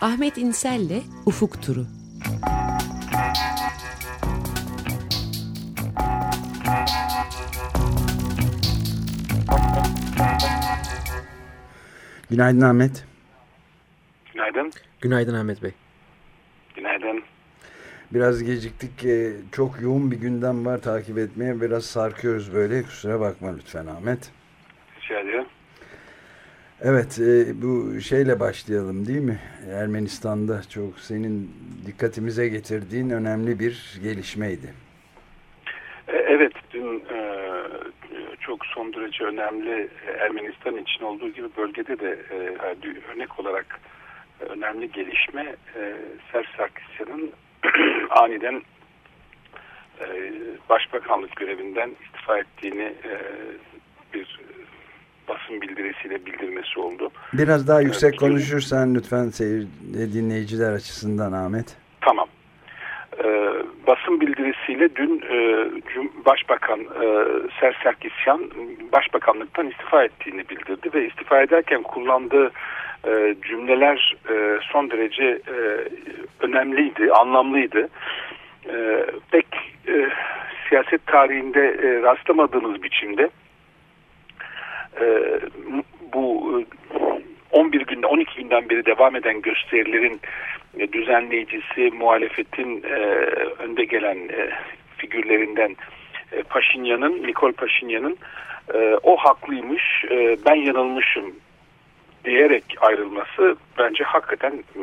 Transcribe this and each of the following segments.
Ahmet İnsel'le Ufuk Turu. Günaydın Ahmet. Günaydın. Günaydın Ahmet Bey. Günaydın. Biraz geciktik. Ee, çok yoğun bir gündem var takip etmeye. Biraz sarkıyoruz böyle. Kusura bakma lütfen Ahmet. Rica ederim. Evet e, bu şeyle başlayalım değil mi? Ermenistan'da çok senin dikkatimize getirdiğin önemli bir gelişmeydi. E, evet dün e, çok son derece önemli Ermenistan için olduğu gibi bölgede de örnek olarak önemli gelişme Ser Sarkisyan'ın aniden başbakanlık görevinden istifa ettiğini bir basın bildirisiyle bildirmesi oldu. Biraz daha yüksek evet, konuşursan lütfen seyir, dinleyiciler açısından Ahmet. Tamam. Ee, basın bildirisiyle dün e, Başbakan e, Serserkisyan Başbakanlıktan istifa ettiğini bildirdi ve istifa ederken kullandığı e, cümleler e, son derece e, önemliydi, anlamlıydı. E, pek e, siyaset tarihinde e, rastlamadığımız biçimde e, bu 11 e, günde 12 günden beri devam eden gösterilerin e, düzenleyicisi muhalefetin e, önde gelen e, figürlerinden e, Paşinyan'ın Nikol Paşinyan'ın e, o haklıymış e, ben yanılmışım diyerek ayrılması bence hakikaten e,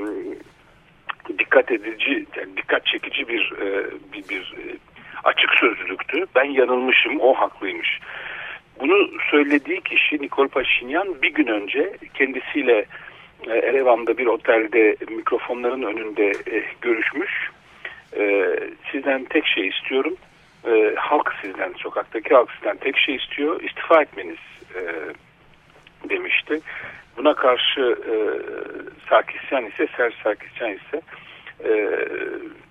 dikkat edici yani dikkat çekici bir e, bir, bir e, açık sözlülüktü. Ben yanılmışım o haklıymış. Bunu söylediği kişi Nikol Paşinyan bir gün önce kendisiyle e, Erevan'da bir otelde mikrofonların önünde e, görüşmüş. E, sizden tek şey istiyorum. Halk sizden, sokaktaki halk sizden tek şey istiyor. istifa etmeniz demişti. Buna karşı Sarkisyan ise, Ser Sarkisyan ise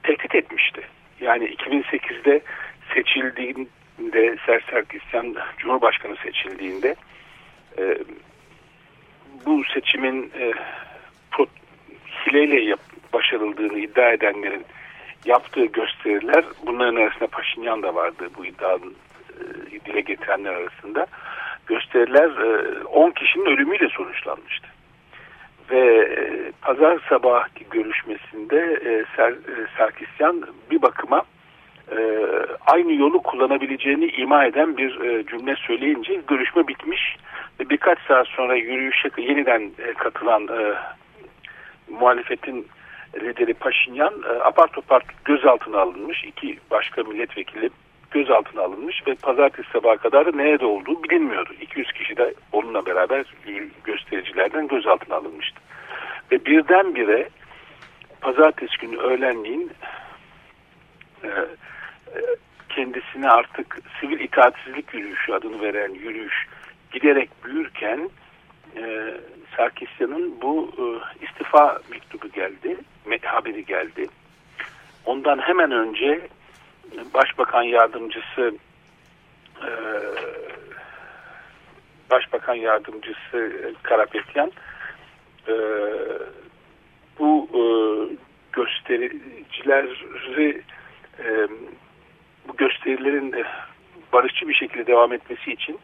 tehdit etmişti. Yani 2008'de seçildiğinde de Ser Sarkisyan Cumhurbaşkanı seçildiğinde e, bu seçimin e, pro, hileyle yap, başarıldığını iddia edenlerin yaptığı gösteriler bunların arasında Paşinyan da vardı bu iddianın e, dile getirenler arasında gösteriler 10 e, kişinin ölümüyle sonuçlanmıştı. Ve e, pazar sabahki görüşmesinde e, Ser, e, Sarkisyan bir bakıma e, aynı yolu kullanabileceğini ima eden bir e, cümle söyleyince görüşme bitmiş ve birkaç saat sonra yürüyüşe yeniden e, katılan e, muhalefetin lideri Paşinyan e, apar topar gözaltına alınmış. iki başka milletvekili gözaltına alınmış ve pazartesi sabaha kadar nerede olduğu bilinmiyordu. 200 kişi de onunla beraber göstericilerden gözaltına alınmıştı. Ve birdenbire pazartesi günü öğlenliğin e, kendisine artık sivil itaatsizlik yürüyüşü adını veren yürüyüş giderek büyürken e, Sarkisyan'ın bu e, istifa mektubu geldi, haberi geldi. Ondan hemen önce Başbakan Yardımcısı e, Başbakan Yardımcısı Karapetyan e, bu e, göstericileri e, gösterilerin barışçı bir şekilde devam etmesi için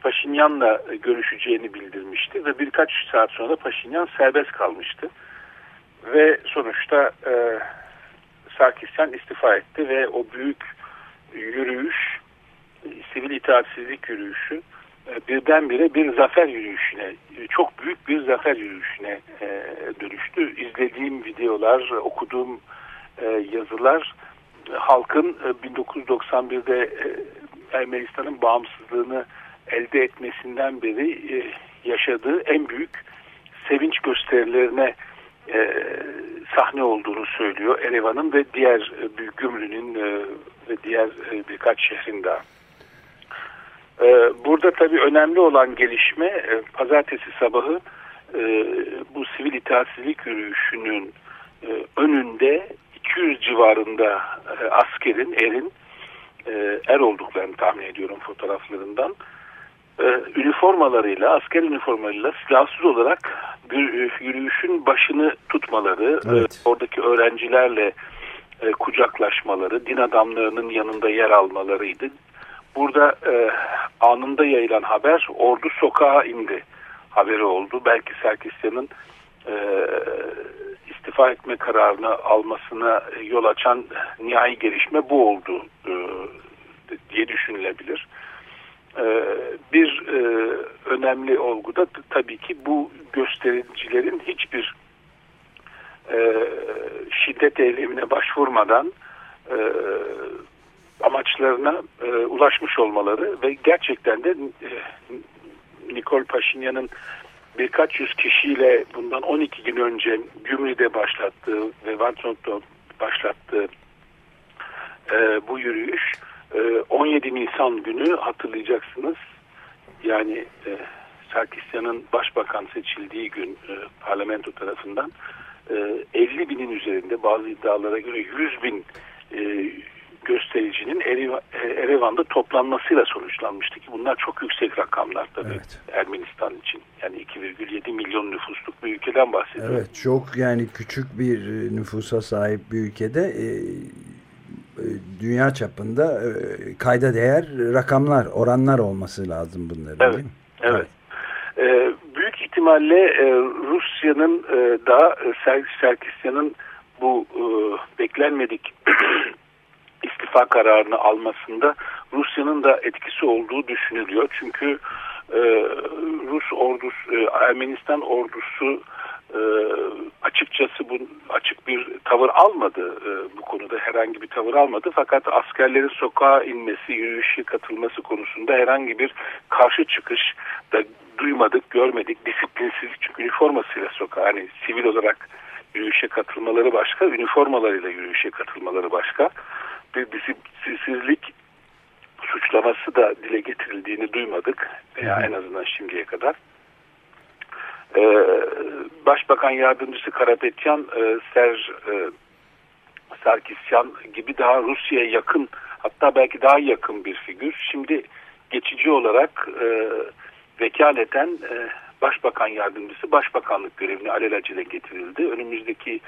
Paşinyan'la görüşeceğini bildirmişti ve birkaç saat sonra Paşinyan serbest kalmıştı. Ve sonuçta e, Sarkisyan istifa etti ve o büyük yürüyüş, sivil itaatsizlik yürüyüşü e, birdenbire bir zafer yürüyüşüne, çok büyük bir zafer yürüyüşüne e, dönüştü. İzlediğim videolar, okuduğum e, yazılar halkın 1991'de e, e, Ermenistan'ın bağımsızlığını elde etmesinden beri e, yaşadığı en büyük sevinç gösterilerine sahne olduğunu söylüyor Erevan'ın ve diğer büyük Gümrü'nün ve diğer birkaç şehrin daha. Burada tabii önemli olan gelişme pazartesi sabahı bu sivil itaatsizlik yürüyüşünün önünde 200 civarında e, askerin, erin e, er olduklarını tahmin ediyorum fotoğraflarından. e, üniformalarıyla, asker üniformalarıyla silahsız olarak yürüyüşün başını tutmaları, evet. oradaki öğrencilerle kucaklaşmaları, din adamlarının yanında yer almalarıydı. Burada e, anında yayılan haber ordu sokağa indi haberi oldu. Belki Serkisyan'ın e, istifa etme kararını almasına yol açan nihai gelişme bu oldu e, diye düşünülebilir. E, bir e, önemli olgu da tabii ki bu göstericilerin hiçbir e, şiddet eylemine başvurmadan e, amaçlarına e, ulaşmış olmaları ve gerçekten de e, Nikol Paşinyan'ın birkaç yüz kişiyle bundan 12 gün önce Gümrü'de başlattığı ve Varsov'da başlattığı e, bu yürüyüş e, 17 Nisan günü hatırlayacaksınız. Yani e, Sarkisyan'ın başbakan seçildiği gün e, parlamento tarafından e, 50 binin üzerinde bazı iddialara göre 100 bin e, göstericinin Erevan'da toplanmasıyla sonuçlanmıştı ki bunlar çok yüksek rakamlar tabii evet. Ermenistan için. Yani 2,7 milyon nüfusluk bir ülkeden bahsediyoruz. Evet çok yani küçük bir e, nüfusa sahip bir ülkede e, e, dünya çapında kayda değer rakamlar, oranlar olması lazım bunların evet. değil mi? Evet. evet. büyük ihtimalle Rusya'nın da Serkisyan'ın bu beklenmedik istifa kararını almasında Rusya'nın da etkisi olduğu düşünülüyor. Çünkü e, Rus ordusu, e, Ermenistan ordusu e, açıkçası bu açık bir tavır almadı e, bu konuda herhangi bir tavır almadı fakat askerlerin sokağa inmesi, yürüyüşe katılması konusunda herhangi bir karşı çıkış da duymadık, görmedik. Disiplinsizlik çünkü üniformasıyla sokağa hani sivil olarak yürüyüşe katılmaları başka, üniformalarıyla yürüyüşe katılmaları başka bir disiplinsizlik suçlaması da dile getirildiğini duymadık veya en azından şimdiye kadar. Ee, Başbakan Yardımcısı Karapetyan, e, Ser e, Sarkisyan gibi daha Rusya'ya yakın hatta belki daha yakın bir figür. Şimdi geçici olarak e, vekaleten e, Başbakan Yardımcısı Başbakanlık görevine alelacele getirildi. Önümüzdeki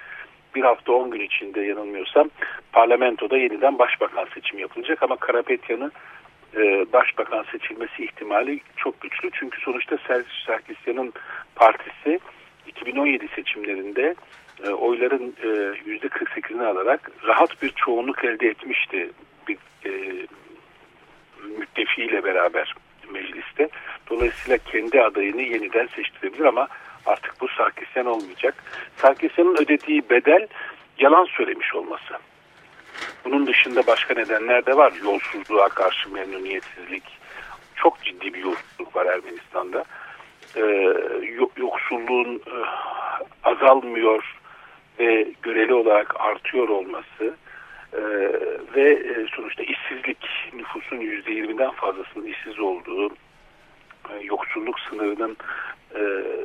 bir hafta on gün içinde yanılmıyorsam parlamentoda yeniden başbakan seçimi yapılacak ama Karapetyan'ı e, başbakan seçilmesi ihtimali çok güçlü. Çünkü sonuçta Sarkisyan'ın partisi 2017 seçimlerinde e, oyların e, %48'ini alarak rahat bir çoğunluk elde etmişti bir e, müttefiyle beraber mecliste. Dolayısıyla kendi adayını yeniden seçtirebilir ama Artık bu Sarkisyan olmayacak. Sarkisyan'ın ödediği bedel yalan söylemiş olması. Bunun dışında başka nedenler de var. Yolsuzluğa karşı memnuniyetsizlik. Çok ciddi bir yolsuzluk var Ermenistan'da. Ee, yoksulluğun e, azalmıyor ve göreli olarak artıyor olması ee, ve e, sonuçta işsizlik nüfusun %20'den fazlasının işsiz olduğu e, yoksulluk sınırının e,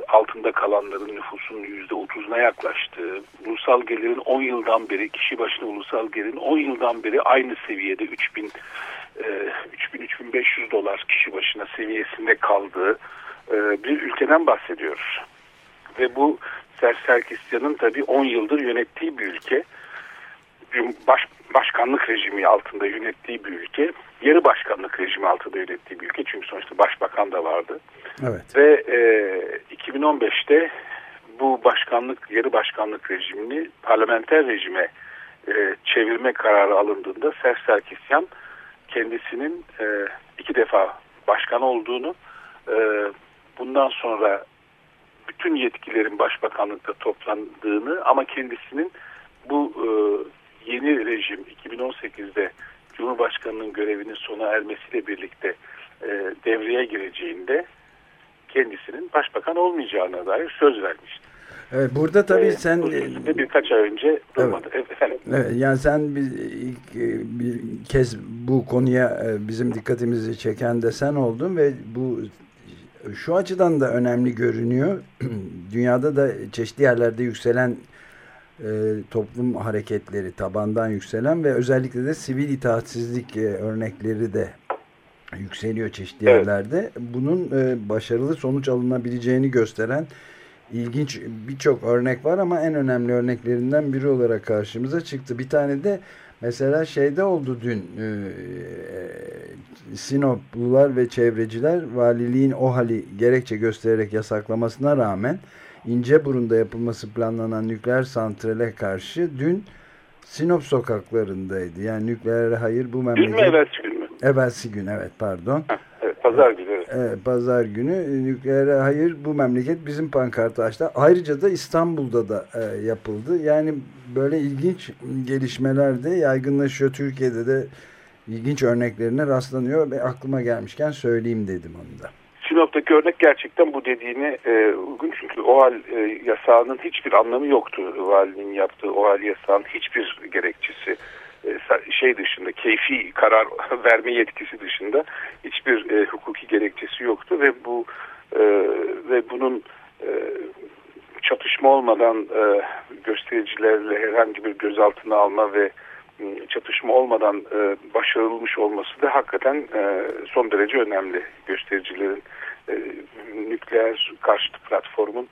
altında kalanların nüfusunun yüzde otuzuna yaklaştığı, ulusal gelirin 10 yıldan beri, kişi başına ulusal gelirin 10 yıldan beri aynı seviyede 3000 e, 3000-3500 dolar kişi başına seviyesinde kaldığı e, bir ülkeden bahsediyoruz. Ve bu Serserkisyan'ın tabii 10 yıldır yönettiği bir ülke. Baş, başkanlık rejimi altında yönettiği bir ülke. Yarı başkanlık rejimi altında yönettiği bir ülke. Çünkü sonuçta başbakan da vardı. Evet. Ve e, 2015'te bu başkanlık, yarı başkanlık rejimini parlamenter rejime e, çevirme kararı alındığında Serf Sarkisyan kendisinin e, iki defa başkan olduğunu, e, bundan sonra bütün yetkilerin başbakanlıkta toplandığını ama kendisinin bu e, yeni rejim 2018'de Cumhurbaşkanı'nın görevinin sona ermesiyle birlikte e, devreye gireceğinde kendisinin başbakan olmayacağına dair söz vermişti. Evet, burada tabii ee, sen e, birkaç ay önce durmadı. Evet. Efendim. Evet, yani sen bir, bir kez bu konuya e, bizim dikkatimizi çeken de sen oldun ve bu şu açıdan da önemli görünüyor. Dünyada da çeşitli yerlerde yükselen e, toplum hareketleri tabandan yükselen ve özellikle de sivil itaatsizlik e, örnekleri de yükseliyor çeşitli evet. yerlerde. Bunun e, başarılı sonuç alınabileceğini gösteren ilginç birçok örnek var ama en önemli örneklerinden biri olarak karşımıza çıktı. Bir tane de mesela şeyde oldu dün e, e, Sinoplular ve çevreciler valiliğin o hali gerekçe göstererek yasaklamasına rağmen İnceburun'da yapılması planlanan nükleer santrale karşı dün Sinop sokaklarındaydı. Yani nükleer hayır bu memleket... Dün mü evvelsi gün mü? Evvelsi gün evet pardon. Heh, evet pazar günü. Evet. evet pazar günü nükleer hayır bu memleket bizim pankartı açtı. Ayrıca da İstanbul'da da e, yapıldı. Yani böyle ilginç gelişmeler de yaygınlaşıyor. Türkiye'de de ilginç örneklerine rastlanıyor ve aklıma gelmişken söyleyeyim dedim onu da. Sinop'taki örnek gerçekten bu dediğini e, uygun çünkü OHAL e, yasağının hiçbir anlamı yoktu. Valinin yaptığı OHAL yasağının hiçbir gerekçesi e, şey dışında keyfi karar verme yetkisi dışında hiçbir e, hukuki gerekçesi yoktu ve bu e, ve bunun e, çatışma olmadan e, göstericilerle herhangi bir gözaltına alma ve çatışma olmadan e, başarılmış olması da hakikaten e, son derece önemli. Göstericilerin nükleer karşıtı platformun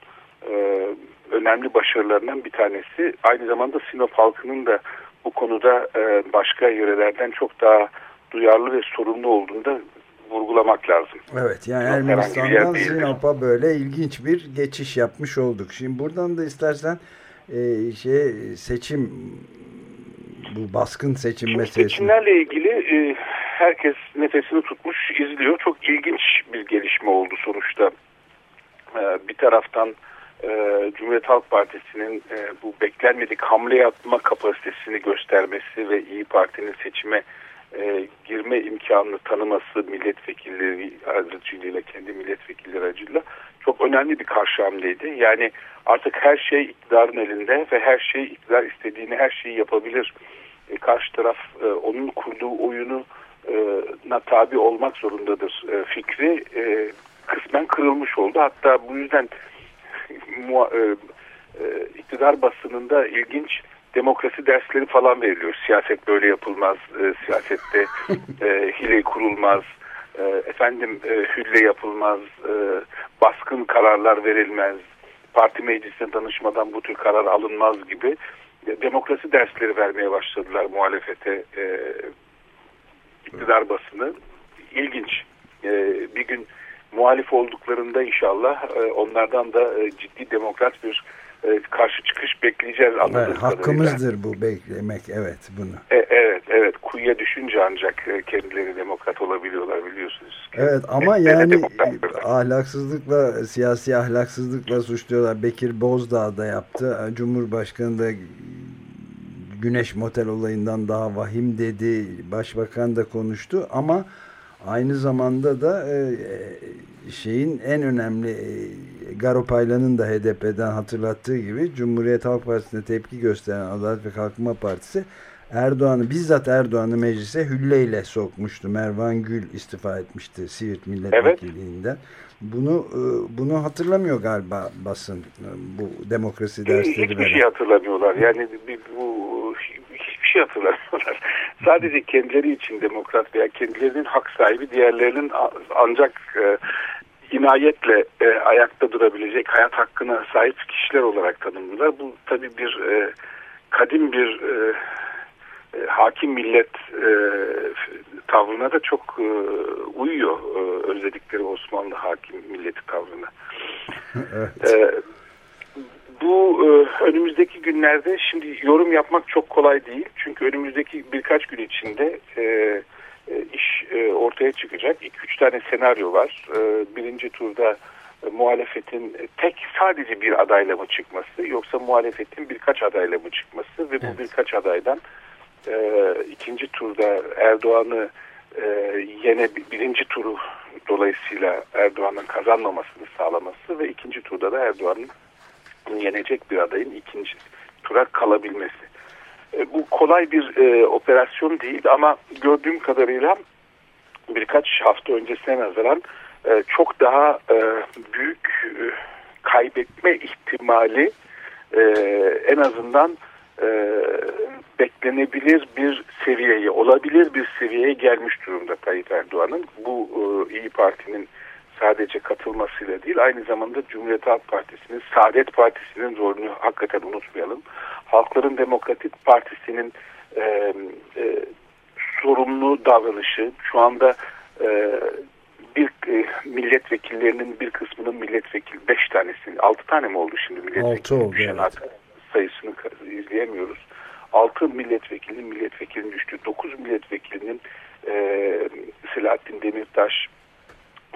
e, önemli başarılarından bir tanesi. Aynı zamanda Sinop halkının da bu konuda e, başka yörelerden çok daha duyarlı ve sorumlu olduğunu da vurgulamak lazım. Evet yani Ermenistan'dan Sinop'a böyle ilginç bir geçiş yapmış olduk. Şimdi buradan da istersen e, şey seçim bu baskın seçim Şimdi meselesi. Seçimlerle ilgili e, herkes nefesini tutmuş izliyor. Çok ilginç bir gelişme oldu sonuçta. E, bir taraftan e, Cumhuriyet Halk Partisi'nin e, bu beklenmedik hamle yapma kapasitesini göstermesi ve İyi Parti'nin seçime e, girme imkanını tanıması milletvekilleri aracılığıyla kendi milletvekilleri aracılığıyla çok önemli bir karşı hamleydi. Yani artık her şey iktidarın elinde ve her şey iktidar istediğini her şeyi yapabilir. Karşı taraf onun kurduğu oyunu na tabi olmak zorundadır e, fikri e, kısmen kırılmış oldu. Hatta bu yüzden mu, e, e, iktidar basınında ilginç demokrasi dersleri falan veriliyor. Siyaset böyle yapılmaz, e, siyasette e, hile kurulmaz, e, efendim e, hülle yapılmaz, e, baskın kararlar verilmez, parti meclisine danışmadan bu tür karar alınmaz gibi demokrasi dersleri vermeye başladılar muhalefete e, iktidar basını. İlginç. E, bir gün muhalif olduklarında inşallah e, onlardan da e, ciddi demokrat bir e, karşı çıkış bekleyeceğiz. Evet, hakkımızdır bu beklemek evet bunu. E, evet evet kuyuya düşünce ancak kendileri demokrat olabiliyorlar biliyorsunuz. Evet ama e, yani ahlaksızlıkla siyasi ahlaksızlıkla suçluyorlar. Bekir Bozdağ da yaptı. Cumhurbaşkanı da Güneş Motel olayından daha vahim dedi. Başbakan da konuştu ama aynı zamanda da e, şeyin en önemli e, Garopaylan'ın da HDP'den hatırlattığı gibi Cumhuriyet Halk Partisi'ne tepki gösteren Adalet ve Kalkınma Partisi Erdoğan'ı bizzat Erdoğan'ı meclise hülleyle sokmuştu. Mervan Gül istifa etmişti Siirt milletvekilliğinden. Evet. Bunu e, bunu hatırlamıyor galiba basın bu demokrasi dersleri. Hiçbir veren. şey hatırlamıyorlar. Yani bu hiçbir şey hatırlamıyorlar. Sadece kendileri için demokrat veya kendilerinin hak sahibi diğerlerinin ancak e, inayetle e, ayakta durabilecek hayat hakkına sahip kişiler olarak tanımlılar. Bu tabii bir e, kadim bir e, e, hakim millet e, tavrına da çok e, uyuyor e, özledikleri Osmanlı hakim milleti tavrına. evet. E, bu e, önümüzdeki günlerde şimdi yorum yapmak çok kolay değil. Çünkü önümüzdeki birkaç gün içinde e, e, iş e, ortaya çıkacak. 2-3 tane senaryo var. E, birinci turda e, muhalefetin tek sadece bir adayla mı çıkması yoksa muhalefetin birkaç adayla mı çıkması ve bu evet. birkaç adaydan e, ikinci turda Erdoğan'ı e, yine birinci turu dolayısıyla Erdoğan'ın kazanmamasını sağlaması ve ikinci turda da Erdoğan'ın yenecek bir adayın ikinci tura kalabilmesi. E, bu kolay bir e, operasyon değil ama gördüğüm kadarıyla birkaç hafta öncesine nazaran e, çok daha e, büyük e, kaybetme ihtimali e, en azından e, beklenebilir bir seviyeye, olabilir bir seviyeye gelmiş durumda Tayyip Erdoğan'ın. Bu e, İyi Parti'nin sadece katılmasıyla değil, aynı zamanda Cumhuriyet Halk Partisi'nin, Saadet Partisi'nin rolünü hakikaten unutmayalım. Halkların Demokratik Partisi'nin e, e, sorumlu davranışı, şu anda e, bir e, milletvekillerinin bir kısmının milletvekili, beş tanesinin, altı tane mi oldu şimdi milletvekili? Altı oldu, evet. Sayısını izleyemiyoruz. Altı milletvekilinin milletvekilinin düştüğü, dokuz milletvekilinin e, Selahattin Demirtaş,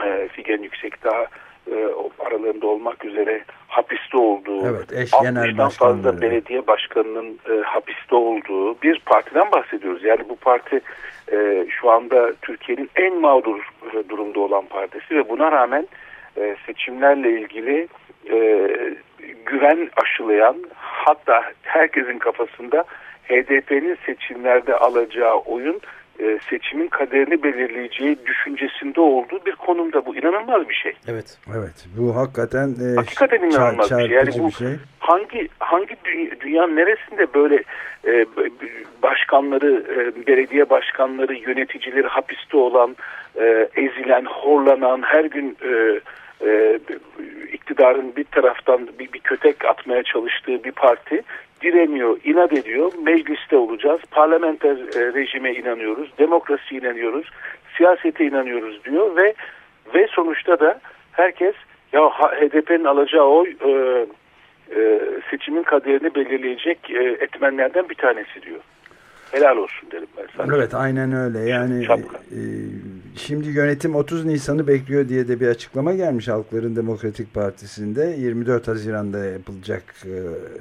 e, Figen Yüksekdağ e, aralarında olmak üzere hapiste olduğu, evet, eş genel 60'dan fazla belediye başkanının e, hapiste olduğu bir partiden bahsediyoruz. Yani bu parti e, şu anda Türkiye'nin en mağdur e, durumda olan partisi ve buna rağmen e, seçimlerle ilgili e, güven aşılayan hatta herkesin kafasında HDP'nin seçimlerde alacağı oyun e, seçimin kaderini belirleyeceği düşüncesinde olduğu bir konumda bu inanılmaz bir şey. Evet. Evet. Bu hakikaten e, hakikaten inanılmaz bir şey. Yani bu şey. hangi hangi dünya, dünyanın neresinde böyle e, başkanları, e, belediye başkanları, yöneticileri hapiste olan, e, ezilen, horlanan, her gün e, e, iktidarın bir taraftan bir, bir kötek atmaya çalıştığı bir parti direniyor, inat ediyor. Mecliste olacağız, parlamenter e, rejime inanıyoruz, demokrasiye inanıyoruz, siyasete inanıyoruz diyor ve ve sonuçta da herkes ya HDP'nin alacağı oy e, e, seçimin kaderini belirleyecek e, etmenlerden bir tanesi diyor. Helal olsun derim ben sana. Evet aynen öyle. Yani e, şimdi yönetim 30 Nisan'ı bekliyor diye de bir açıklama gelmiş Halkların Demokratik Partisi'nde. 24 Haziran'da yapılacak e,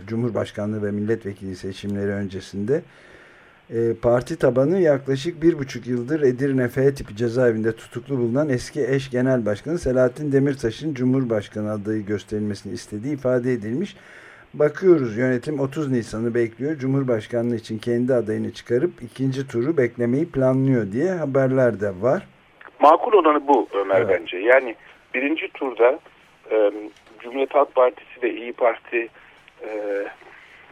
Cumhurbaşkanlığı ve milletvekili seçimleri öncesinde. E, parti tabanı yaklaşık bir buçuk yıldır Edirne F tipi cezaevinde tutuklu bulunan eski eş genel başkanı Selahattin Demirtaş'ın Cumhurbaşkanı adayı gösterilmesini istediği ifade edilmiş. Bakıyoruz yönetim 30 Nisan'ı bekliyor. Cumhurbaşkanlığı için kendi adayını çıkarıp ikinci turu beklemeyi planlıyor diye haberler de var. Makul olanı bu Ömer evet. bence. Yani birinci turda e, Cumhuriyet Halk Partisi ve İyi Parti e,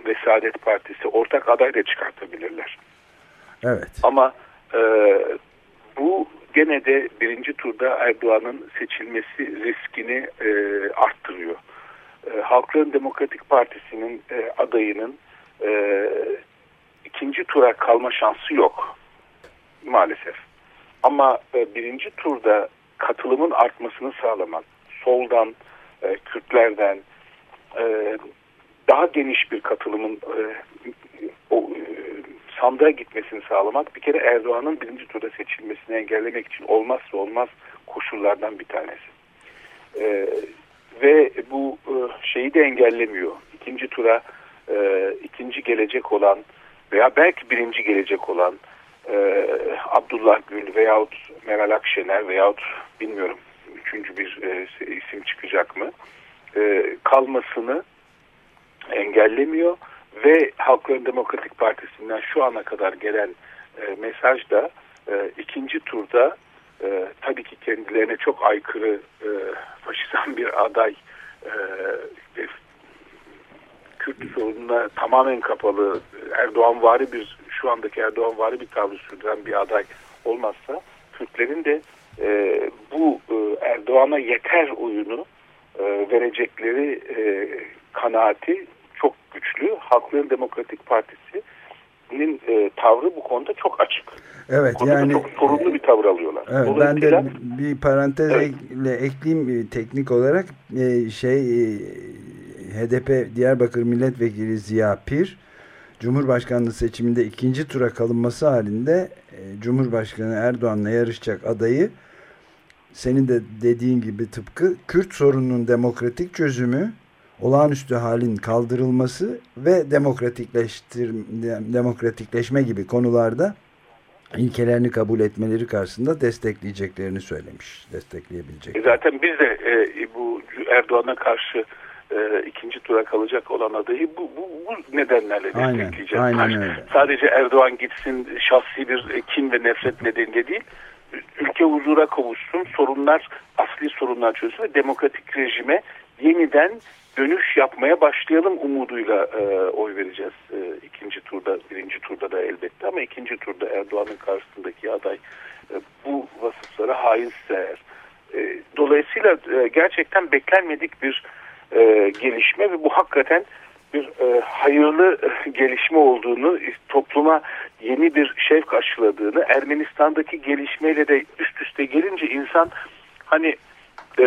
ve Saadet Partisi ortak aday da çıkartabilirler. Evet. Ama e, bu gene de birinci turda Erdoğan'ın seçilmesi riskini e, arttırıyor e, Halkların Demokratik Partisi'nin e, adayının e, ikinci tura kalma şansı yok maalesef. Ama e, birinci turda katılımın artmasını sağlamak, soldan, e, Kürtlerden e, daha geniş bir katılımın e, e, sandığa gitmesini sağlamak bir kere Erdoğan'ın birinci turda seçilmesini engellemek için olmazsa olmaz koşullardan bir tanesi. E, ve bu e, şeyi de engellemiyor. İkinci tura e, ikinci gelecek olan veya belki birinci gelecek olan e, Abdullah Gül veyahut Meral Akşener veyahut bilmiyorum üçüncü bir e, isim çıkacak mı? E, kalmasını engellemiyor ve Halkların Demokratik Partisi'nden şu ana kadar gelen e, mesaj da e, ikinci turda e, tabii ki kendilerine çok aykırı e, faşizan bir aday e, Kürt sorununa tamamen kapalı Erdoğan vari bir şu andaki Erdoğan vari bir tavrı sürdüren bir aday olmazsa Kürtlerin de e, bu e, Erdoğan'a yeter oyunu e, verecekleri e, kanaati çok güçlü. Halkların Demokratik Partisi nin e, tavrı bu konuda çok açık. Evet bu yani çok sorumlu bir tavır alıyorlar. Evet, ben de bir parantezle evet. ekleyeyim teknik olarak e, şey e, HDP Diyarbakır Milletvekili Ziya Pir Cumhurbaşkanlığı seçiminde ikinci tura kalınması halinde e, Cumhurbaşkanı Erdoğan'la yarışacak adayı senin de dediğin gibi tıpkı Kürt sorununun demokratik çözümü olağanüstü halin kaldırılması ve demokratikleştir demokratikleşme gibi konularda ilkelerini kabul etmeleri karşısında destekleyeceklerini söylemiş. Destekleyebilecek. Zaten biz de e, bu Erdoğan'a karşı e, ikinci tura kalacak olan adayı bu, bu, bu nedenlerle aynen, destekleyeceğiz. Aynen öyle. Sadece Erdoğan gitsin şahsi bir kin ve nefret nedeniyle değil ülke huzura kavuşsun, sorunlar, asli sorunlar çözülsün ve demokratik rejime yeniden dönüş yapmaya başlayalım umuduyla e, oy vereceğiz. E, ikinci turda, birinci turda da elbette ama ikinci turda Erdoğan'ın karşısındaki aday e, bu vasıflara haizse eğer. E, dolayısıyla e, gerçekten beklenmedik bir e, gelişme ve bu hakikaten bir e, hayırlı e, gelişme olduğunu, topluma yeni bir şevk aşıladığını, Ermenistan'daki gelişmeyle de üst üste gelince insan hani e,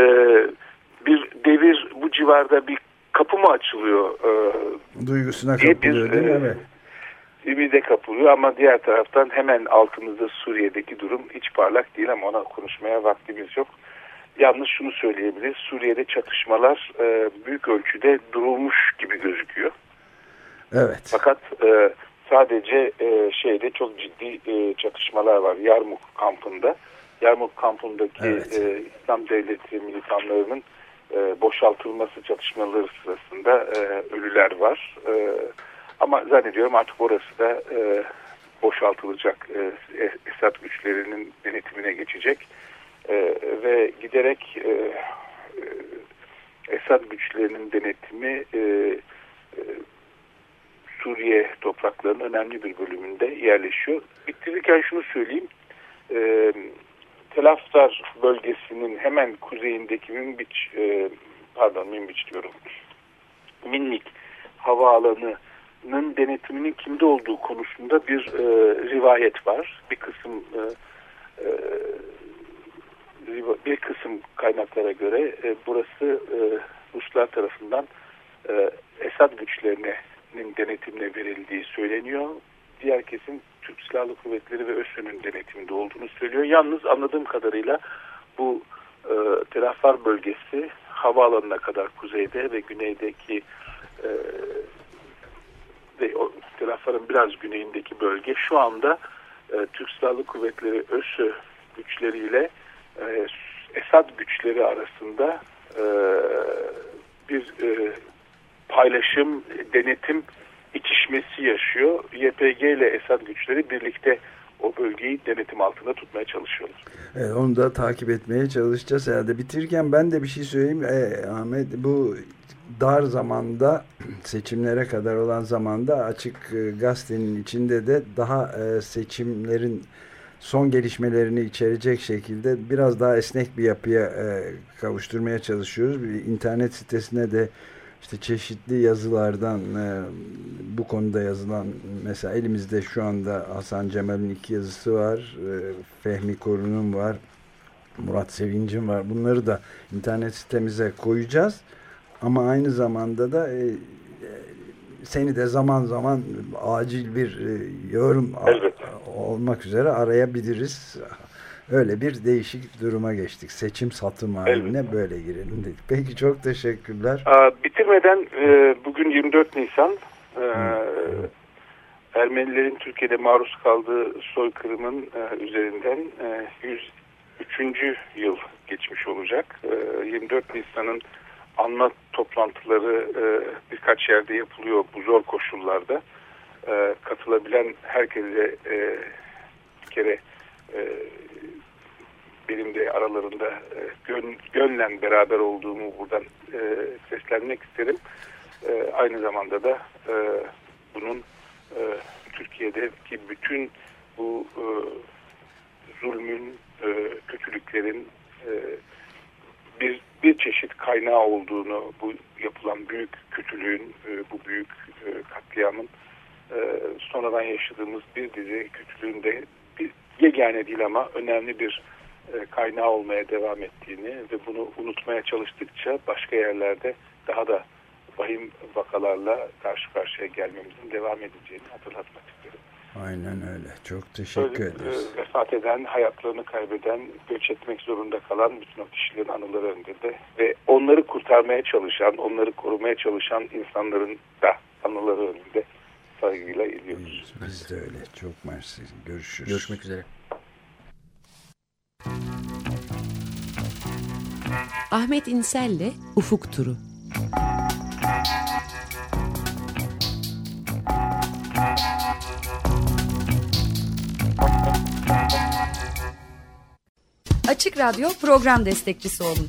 bir devir bu civarda bir kapı mı açılıyor? E, Duygusuna kapılıyor değil mi? E, evet. Ümide kapılıyor ama diğer taraftan hemen altımızda Suriye'deki durum hiç parlak değil ama ona konuşmaya vaktimiz yok. Yalnız şunu söyleyebiliriz. Suriye'de çatışmalar e, büyük ölçüde durulmuş gibi gözüküyor. Evet. Fakat e, sadece e, şeyde çok ciddi e, çatışmalar var. Yarmuk kampında. Yarmuk kampındaki evet. e, İslam Devleti militanlarının e, boşaltılması çatışmaları sırasında e, ölüler var. E, ama zannediyorum artık orası da e, boşaltılacak. E, Esad güçlerinin denetimine geçecek. E, ve giderek e, e, Esad güçlerinin denetimi e, e, Suriye topraklarının önemli bir bölümünde yerleşiyor. Bitirirken şunu söyleyeyim. E, Telaftar bölgesinin hemen kuzeyindeki Minbiç, e, pardon Minbiç diyorum, Minnik havaalanının denetiminin kimde olduğu konusunda bir e, rivayet var. Bir kısım e, e, bir kısım kaynaklara göre e, burası e, Ruslar tarafından e, Esad güçlerinin denetimine verildiği söyleniyor. Diğer kesim Türk Silahlı Kuvvetleri ve ÖSÜ'nün denetiminde olduğunu söylüyor. Yalnız anladığım kadarıyla bu e, Telafar bölgesi havaalanına kadar kuzeyde ve güneydeki e, ve o Telafar'ın biraz güneyindeki bölge şu anda e, Türk Silahlı Kuvvetleri ÖSÜ güçleriyle e, Esad güçleri arasında e, bir e, paylaşım, denetim itişmesi yaşıyor. YPG ile Esad güçleri birlikte o bölgeyi denetim altında tutmaya çalışıyorlar. Evet, onu da takip etmeye çalışacağız herhalde. Bitirirken ben de bir şey söyleyeyim. E, Ahmet bu dar zamanda seçimlere kadar olan zamanda açık gazetenin içinde de daha seçimlerin son gelişmelerini içerecek şekilde biraz daha esnek bir yapıya e, kavuşturmaya çalışıyoruz. Bir internet sitesine de işte çeşitli yazılardan e, bu konuda yazılan mesela elimizde şu anda Hasan Cemal'in iki yazısı var. E, Fehmi Korun'un var. Murat Sevinç'in var. Bunları da internet sitemize koyacağız. Ama aynı zamanda da e, seni de zaman zaman acil bir e, yorum. Olmak üzere arayabiliriz. Öyle bir değişik duruma geçtik. Seçim satım haline böyle girelim dedik. Peki çok teşekkürler. Aa, bitirmeden e, bugün 24 Nisan e, Ermenilerin Türkiye'de maruz kaldığı soykırımın e, üzerinden e, 103. yıl geçmiş olacak. E, 24 Nisan'ın anma toplantıları e, birkaç yerde yapılıyor bu zor koşullarda. E, katılabilen herkese e, bir kere e, benim de aralarında e, gön, gönlen beraber olduğumu buradan e, seslenmek isterim. E, aynı zamanda da e, bunun e, Türkiye'deki bütün bu e, zulmün, e, kötülüklerin e, bir bir çeşit kaynağı olduğunu, bu yapılan büyük kötülüğün, e, bu büyük e, katliamın e, sonradan yaşadığımız bir dizi kötülüğün de bir yegane değil ama önemli bir kaynağı olmaya devam ettiğini ve bunu unutmaya çalıştıkça başka yerlerde daha da vahim vakalarla karşı karşıya gelmemizin devam edeceğini hatırlatmak isterim. Aynen öyle. Çok teşekkür Öyle, ederiz. Vefat eden, hayatlarını kaybeden, göç etmek zorunda kalan bütün o kişilerin anıları önünde ve onları kurtarmaya çalışan, onları korumaya çalışan insanların da anıları önünde saygıyla ediyoruz. Biz, de öyle. Çok mersi. Görüşürüz. Görüşmek üzere. Ahmet İnsel'le Ufuk Turu. Açık Radyo program destekçisi olun